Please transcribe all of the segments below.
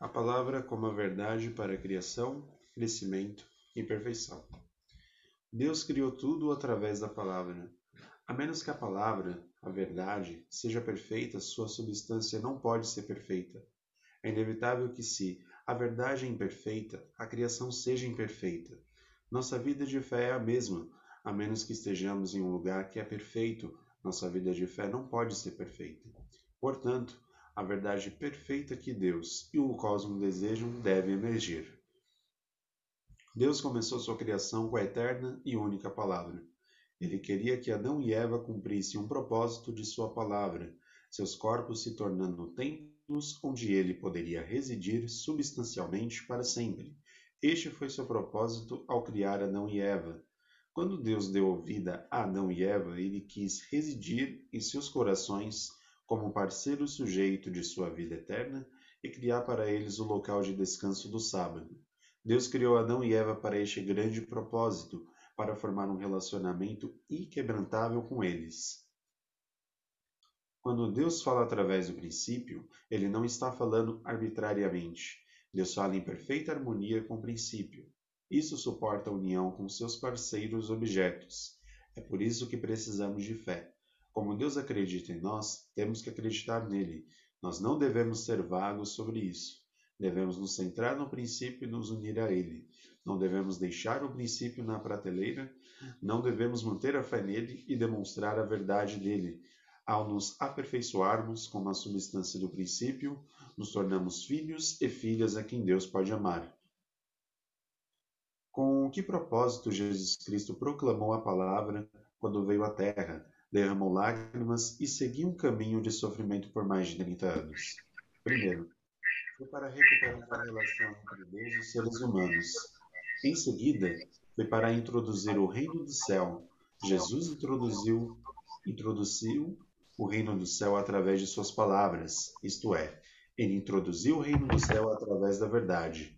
A palavra como a verdade para a criação, crescimento e perfeição. Deus criou tudo através da palavra. A menos que a palavra, a verdade, seja perfeita, sua substância não pode ser perfeita. É inevitável que, se a verdade é imperfeita, a criação seja imperfeita. Nossa vida de fé é a mesma, a menos que estejamos em um lugar que é perfeito, nossa vida de fé não pode ser perfeita. Portanto, a verdade perfeita que Deus e o cosmos desejam deve emergir. Deus começou sua criação com a eterna e única palavra. Ele queria que Adão e Eva cumprissem um propósito de sua palavra, seus corpos se tornando templos onde ele poderia residir substancialmente para sempre. Este foi seu propósito ao criar Adão e Eva. Quando Deus deu vida a Adão e Eva, ele quis residir em seus corações como parceiro sujeito de sua vida eterna e criar para eles o local de descanso do sábado. Deus criou Adão e Eva para este grande propósito, para formar um relacionamento inquebrantável com eles. Quando Deus fala através do princípio, ele não está falando arbitrariamente. Deus fala em perfeita harmonia com o princípio. Isso suporta a união com seus parceiros objetos. É por isso que precisamos de fé. Como Deus acredita em nós, temos que acreditar nele. Nós não devemos ser vagos sobre isso. Devemos nos centrar no princípio e nos unir a ele. Não devemos deixar o princípio na prateleira, não devemos manter a fé nele e demonstrar a verdade dele. Ao nos aperfeiçoarmos como a substância do princípio, nos tornamos filhos e filhas a quem Deus pode amar. Com que propósito Jesus Cristo proclamou a palavra quando veio à Terra, derramou lágrimas e seguiu um caminho de sofrimento por mais de 30 anos? Primeiro, foi para recuperar a relação entre Deus e os seres humanos. Em seguida, foi para introduzir o reino do céu. Jesus introduziu, introduziu o reino do céu através de suas palavras, isto é, ele introduziu o reino do céu através da verdade.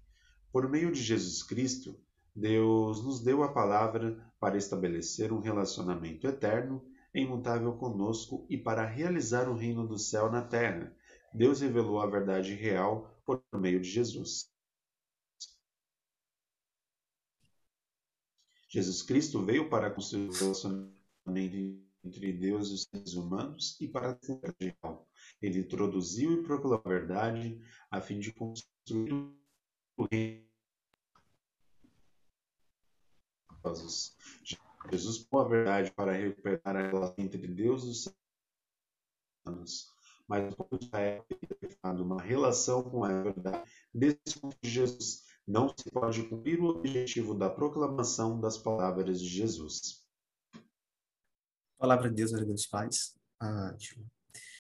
Por meio de Jesus Cristo, Deus nos deu a palavra para estabelecer um relacionamento eterno imutável conosco e para realizar o reino do céu na terra, Deus revelou a verdade real por meio de Jesus. Jesus Cristo veio para construir o relacionamento entre Deus e os seres humanos e para a real. Ele introduziu e proclamou a verdade a fim de construir o reino. Pôs a verdade para recuperar a relação entre Deus e os humanos mas o Israel é uma relação com a verdade. Desse ponto de Jesus, não se pode cumprir o objetivo da proclamação das palavras de Jesus. Palavra de Deus, a Deus, paz. Ah,